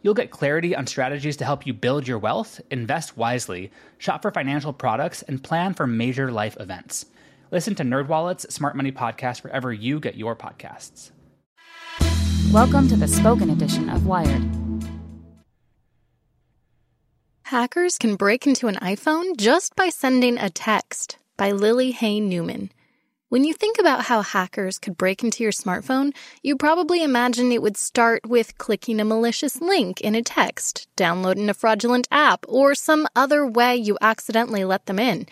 You'll get clarity on strategies to help you build your wealth, invest wisely, shop for financial products, and plan for major life events. Listen to NerdWallet's Smart Money Podcast wherever you get your podcasts. Welcome to the spoken edition of Wired. Hackers can break into an iPhone just by sending a text by Lily Hay Newman. When you think about how hackers could break into your smartphone, you probably imagine it would start with clicking a malicious link in a text, downloading a fraudulent app, or some other way you accidentally let them in.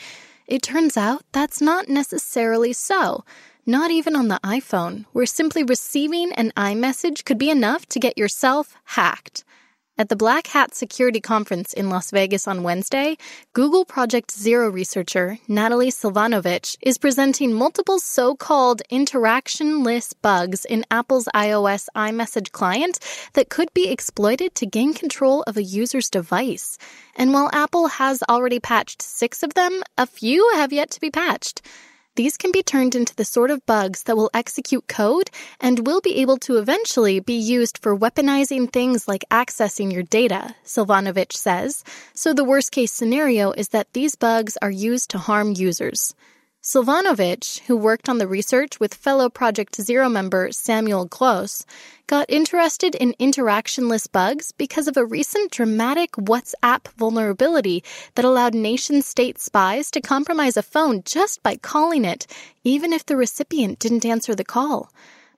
It turns out that's not necessarily so. Not even on the iPhone, where simply receiving an iMessage could be enough to get yourself hacked. At the Black Hat Security Conference in Las Vegas on Wednesday, Google Project Zero researcher Natalie Silvanovich is presenting multiple so called interactionless bugs in Apple's iOS iMessage client that could be exploited to gain control of a user's device. And while Apple has already patched six of them, a few have yet to be patched. These can be turned into the sort of bugs that will execute code and will be able to eventually be used for weaponizing things like accessing your data, Silvanovich says. So the worst case scenario is that these bugs are used to harm users. Silvanovich, who worked on the research with fellow Project Zero member Samuel Gross, got interested in interactionless bugs because of a recent dramatic WhatsApp vulnerability that allowed nation state spies to compromise a phone just by calling it, even if the recipient didn't answer the call.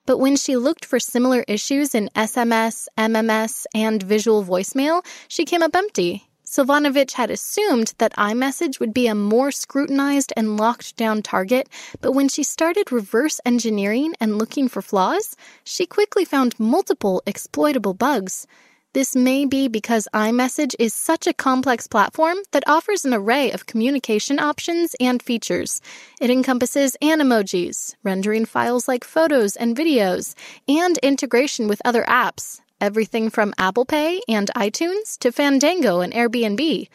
But when she looked for similar issues in SMS, MMS, and visual voicemail, she came up empty Silvanovich had assumed that iMessage would be a more scrutinized and locked down target, but when she started reverse engineering and looking for flaws, she quickly found multiple exploitable bugs. This may be because iMessage is such a complex platform that offers an array of communication options and features. It encompasses Animojis, rendering files like photos and videos, and integration with other apps, everything from Apple Pay and iTunes to Fandango and Airbnb.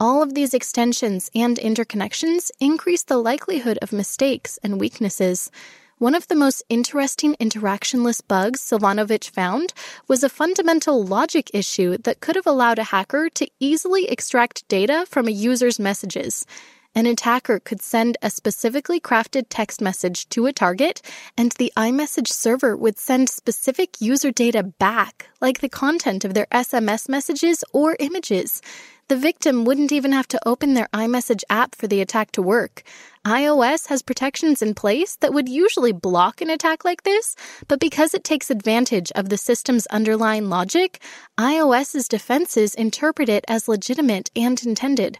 All of these extensions and interconnections increase the likelihood of mistakes and weaknesses. One of the most interesting interactionless bugs Silvanovich found was a fundamental logic issue that could have allowed a hacker to easily extract data from a user's messages. An attacker could send a specifically crafted text message to a target, and the iMessage server would send specific user data back, like the content of their SMS messages or images. The victim wouldn't even have to open their iMessage app for the attack to work. iOS has protections in place that would usually block an attack like this, but because it takes advantage of the system's underlying logic, iOS's defenses interpret it as legitimate and intended.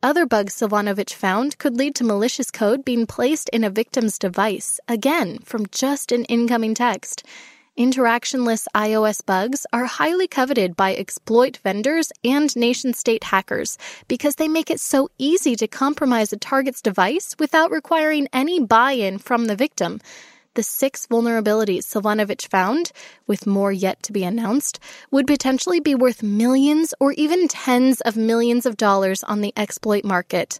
Other bugs Silvanovich found could lead to malicious code being placed in a victim's device, again, from just an incoming text. Interactionless iOS bugs are highly coveted by exploit vendors and nation state hackers because they make it so easy to compromise a target's device without requiring any buy in from the victim the six vulnerabilities Silvanovich found, with more yet to be announced, would potentially be worth millions or even tens of millions of dollars on the exploit market.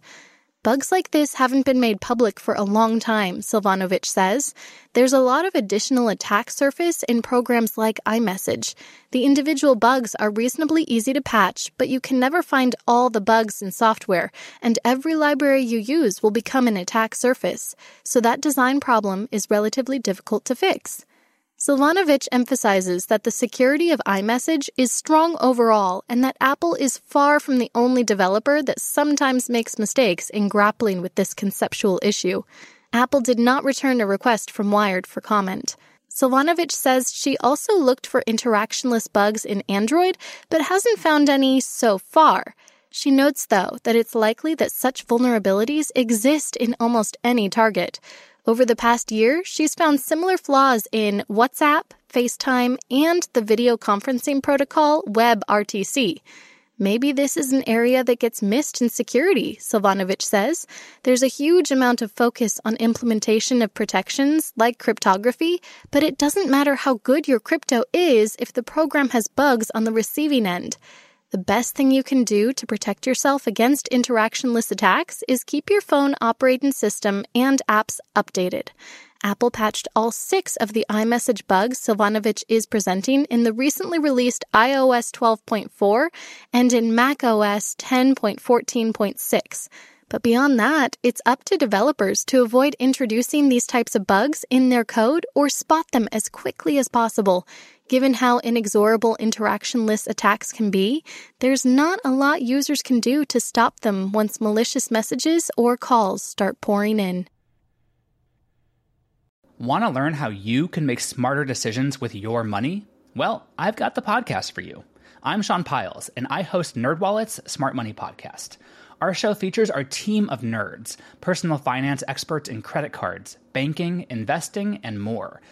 Bugs like this haven't been made public for a long time, Silvanovich says. There's a lot of additional attack surface in programs like iMessage. The individual bugs are reasonably easy to patch, but you can never find all the bugs in software, and every library you use will become an attack surface. So that design problem is relatively difficult to fix. Silvanovich emphasizes that the security of iMessage is strong overall and that Apple is far from the only developer that sometimes makes mistakes in grappling with this conceptual issue. Apple did not return a request from Wired for comment. Silvanovich says she also looked for interactionless bugs in Android, but hasn't found any so far. She notes, though, that it's likely that such vulnerabilities exist in almost any target. Over the past year, she's found similar flaws in WhatsApp, FaceTime, and the video conferencing protocol WebRTC. Maybe this is an area that gets missed in security, Silvanovich says. There's a huge amount of focus on implementation of protections like cryptography, but it doesn't matter how good your crypto is if the program has bugs on the receiving end. The best thing you can do to protect yourself against interactionless attacks is keep your phone operating system and apps updated. Apple patched all six of the iMessage bugs Silvanovich is presenting in the recently released iOS 12.4 and in macOS 10.14.6. But beyond that, it's up to developers to avoid introducing these types of bugs in their code or spot them as quickly as possible. Given how inexorable interactionless attacks can be, there's not a lot users can do to stop them once malicious messages or calls start pouring in. Want to learn how you can make smarter decisions with your money? Well, I've got the podcast for you. I'm Sean Pyles, and I host NerdWallet's Smart Money Podcast. Our show features our team of nerds, personal finance experts in credit cards, banking, investing, and more –